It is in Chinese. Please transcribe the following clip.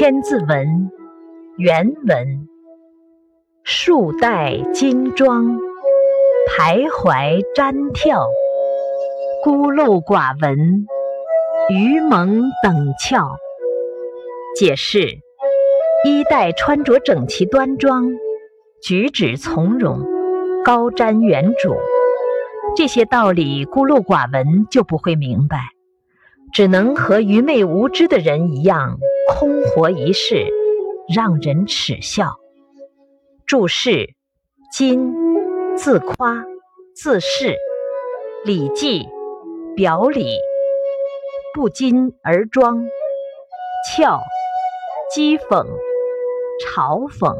千字文》原文：数代精装，徘徊瞻眺，孤陋寡闻，愚蒙等窍。解释：衣带穿着整齐端庄，举止从容，高瞻远瞩。这些道理孤陋寡闻就不会明白，只能和愚昧无知的人一样空活一世，让人耻笑。注释：今自夸、自恃，《礼记》表里，不矜而庄，俏，讥讽，嘲讽。